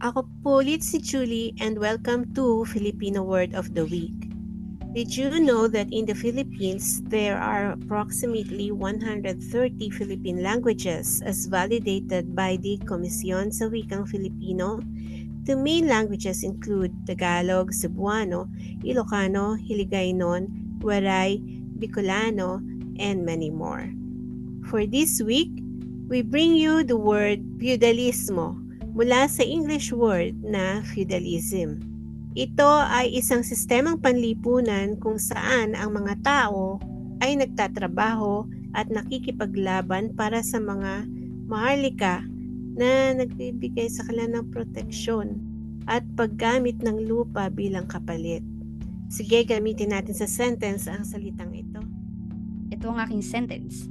Ako po ulit si Julie and welcome to Filipino Word of the Week. Did you know that in the Philippines there are approximately 130 Philippine languages as validated by the Komisyon sa Wikang Filipino? The main languages include Tagalog, Cebuano, Ilocano, Hiligaynon, Waray, Bicolano, and many more. For this week, we bring you the word feudalismo mula sa English word na feudalism. Ito ay isang sistemang panlipunan kung saan ang mga tao ay nagtatrabaho at nakikipaglaban para sa mga maharlika na nagbibigay sa kanila ng proteksyon at paggamit ng lupa bilang kapalit. Sige, gamitin natin sa sentence ang salitang ito. Ito ang aking sentence.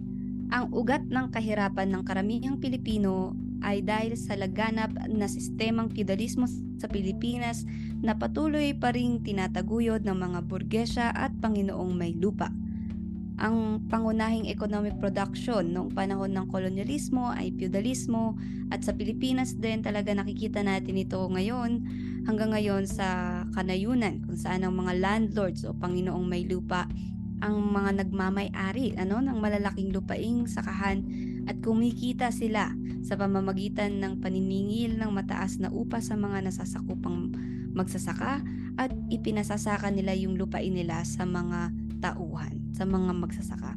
Ang ugat ng kahirapan ng karamihang Pilipino ay dahil sa laganap na sistemang feudalismo sa Pilipinas na patuloy pa ring tinataguyod ng mga burgesya at Panginoong may lupa. Ang pangunahing economic production noong panahon ng kolonyalismo ay feudalismo at sa Pilipinas din talaga nakikita natin ito ngayon hanggang ngayon sa kanayunan kung saan ang mga landlords o Panginoong may lupa ang mga nagmamay-ari ano, ng malalaking lupaing sakahan at kumikita sila sa pamamagitan ng paniningil ng mataas na upa sa mga nasasakupang magsasaka at ipinasasaka nila yung lupain nila sa mga tauhan, sa mga magsasaka.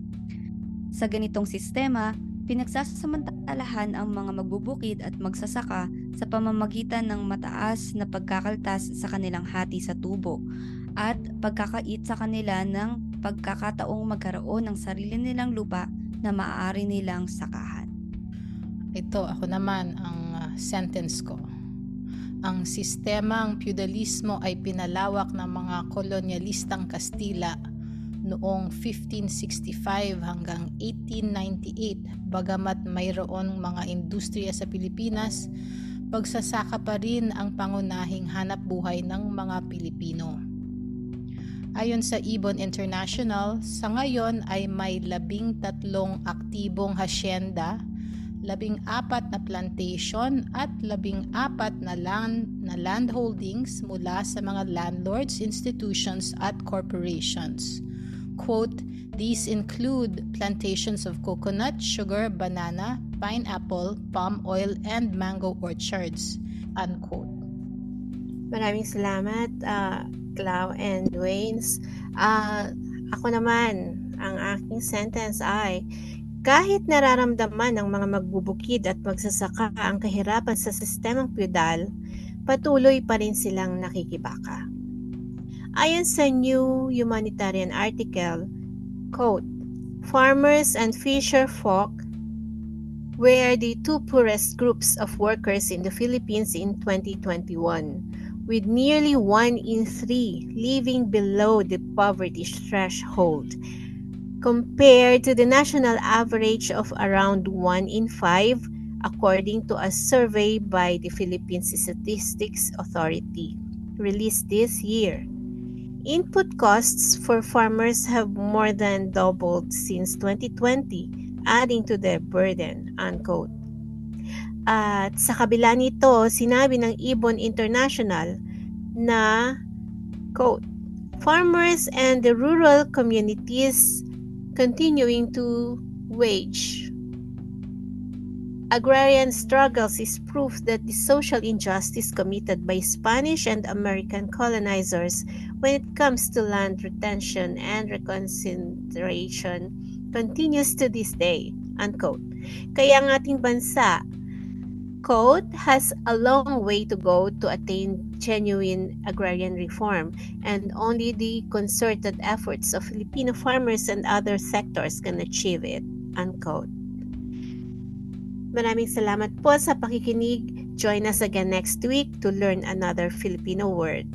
Sa ganitong sistema, pinagsasamantalahan ang mga magbubukid at magsasaka sa pamamagitan ng mataas na pagkakaltas sa kanilang hati sa tubo at pagkakait sa kanila ng pagkakataong magkaroon ng sarili nilang lupa na maaari nilang sakahan. Ito ako naman ang uh, sentence ko. Ang sistemang feudalismo ay pinalawak ng mga kolonyalistang Kastila noong 1565 hanggang 1898 bagamat mayroon mga industriya sa Pilipinas, pagsasaka pa rin ang pangunahing hanap buhay ng mga Pilipino. Ayon sa Ibon International, sa ngayon ay may labing tatlong aktibong hasyenda, labing apat na plantation at labing apat na land, na land holdings mula sa mga landlords, institutions at corporations. Quote, These include plantations of coconut, sugar, banana, pineapple, palm oil, and mango orchards. Unquote. Maraming salamat. Uh, Clau and Waynes. Uh, ako naman, ang aking sentence ay, kahit nararamdaman ng mga magbubukid at magsasaka ang kahirapan sa sistemang feudal, patuloy pa rin silang nakikibaka. Ayon sa New Humanitarian article, quote, Farmers and fisher folk were the two poorest groups of workers in the Philippines in 2021 with nearly one in three living below the poverty threshold, compared to the national average of around one in five, according to a survey by the Philippine Statistics Authority released this year. Input costs for farmers have more than doubled since 2020, adding to their burden. Unquote. At sa kabila nito, sinabi ng Ibon International na, quote, farmers and the rural communities continuing to wage agrarian struggles is proof that the social injustice committed by Spanish and American colonizers when it comes to land retention and reconcentration continues to this day. Unquote. Kaya ang ating bansa Quote, has a long way to go to attain genuine agrarian reform, and only the concerted efforts of Filipino farmers and other sectors can achieve it. Unquote. Maraming salamat po sa pakikinig. Join us again next week to learn another Filipino word.